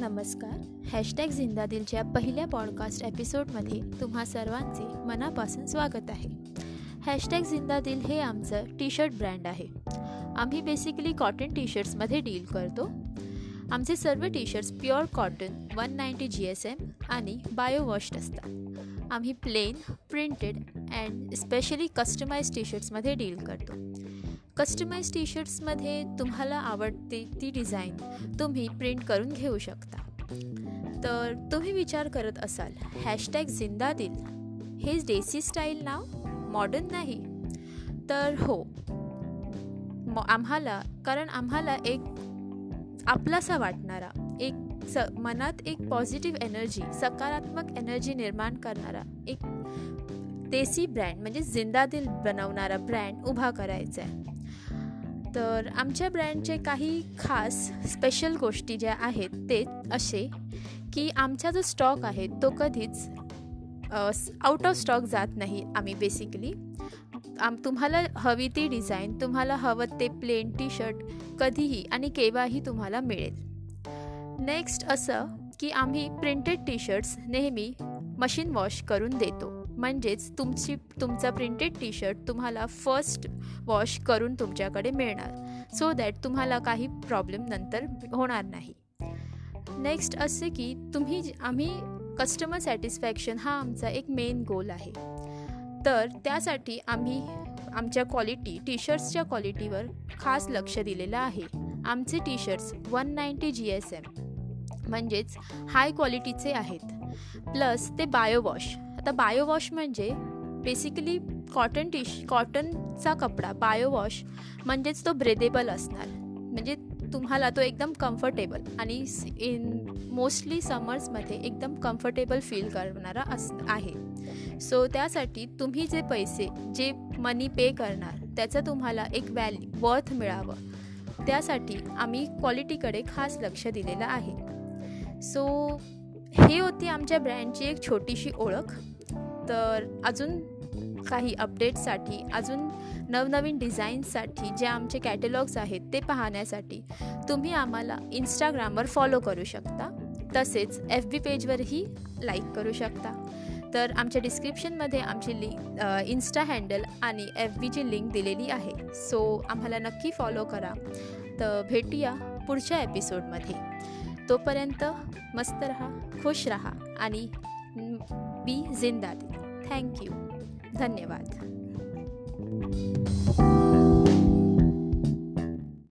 नमस्कार. हॅशटॅग जिंदादिलच्या पहिल्या पॉडकास्ट एपिसोडमध्ये तुम्हा सर्वांचे मनापासून स्वागत आहे. हॅशटॅग जिंदादिल हे आमचं टी शर्ट ब्रँड आहे. आम्ही बेसिकली कॉटन टी शर्ट्समध्ये डील करतो. आमचे सर्व T shirts pure cotton one ninety G S M आणि बायोवॉश्ड असतात. आम्ही plain printed and specially customise T शर्ट्समध्ये deal करतो. कस्टमाइज टी शर्ट्समध्ये तुम्हाला आवडते ती डिझाईन तुम्ही प्रिंट करून घेऊ शकता. तर तुम्ही विचार करत असाल हॅशटॅग जिंदा दिल. हे डेसी स्टाईल नाव? मॉडर्न नाही. तर हो. आम्हाला कारण आम्हाला एक आपलासा वाटणारा एक स मनात एक पॉझिटिव्ह एनर्जी सकारात्मक एनर्जी निर्माण करणारा एक देसी ब्रँड म्हणजे जिंदादिल बनवणारा ब्रँड उभा करायचा आहे तर आमच्या ब्रँडचे काही खास स्पेशल गोष्टी ज्या आहेत ते असे की आमचा जो स्टॉक आहे तो कधीच आउट ऑफ स्टॉक जात नाही आम्ही बेसिकली आम तुम्हाला हवी ती डिझाईन तुम्हाला हवं ते प्लेन टी शर्ट कधीही आणि केव्हाही तुम्हाला मिळेल. नेक्स्ट असं की आम्ही प्रिंटेड टी शर्ट्स नेहमी मशीन वॉश करून देतो. म्हणजेच तुमची तुमचा प्रिंटेड टी शर्ट तुम्हाला फर्स्ट वॉश करून तुमच्याकडे मिळणार. सो दॅट तुम्हाला काही प्रॉब्लेम नंतर होणार नाही. नेक्स्ट असे की तुम्ही आम्ही कस्टमर सॅटिस्फॅक्शन हा आमचा एक मेन गोल आहे. तर त्यासाठी आम्ही आमच्या क्वालिटी टी शर्ट्सच्या क्वालिटीवर खास लक्ष दिलेलं आहे. आमचे T shirts one ninety G S M म्हणजेच हाय क्वालिटीचे आहेत. प्लस ते बायोवॉश आता बायोवॉश म्हणजे बेसिकली कॉटन टिश कॉटनचा कपडा बायोवॉश म्हणजेच तो ब्रेदेबल असणार. म्हणजे तुम्हाला तो एकदम कम्फर्टेबल आणि इन मोस्टली समर्समध्ये एकदम कम्फर्टेबल फील करणारा अस आहे. सो त्यासाठी तुम्ही जे पैसे जे मनी पे करणार त्याचं तुम्हाला एक व्हॅल्यू वर्थ मिळावं. त्यासाठी आम्ही क्वालिटीकडे खास लक्ष दिलेलं आहे. सो हे आमच्या ब्रँडची एक छोटीशी ओळख. तर अजून काही अपडेट्ससाठी अजून नवनवीन डिझाईन्ससाठी जे आमचे कॅटलॉग्स आहेत ते पाहण्यासाठी तुम्ही आम्हाला इंस्टाग्रामवर फॉलो करू शकता. तसेच एफ बी पेजवरही लाईक करू शकता. तर आमच्या डिस्क्रिप्शनमध्ये आमची लिंक इन्स्टा हँडल आणि एफ बीची लिंक दिलेली आहे. सो आम्हाला नक्की फॉलो करा. तर भेटूया पुढच्या एपिसोडमध्ये तोपर्यंत मस्त रहा खुश रहा आणि बी जिंदादी थँक्यू धन्यवाद.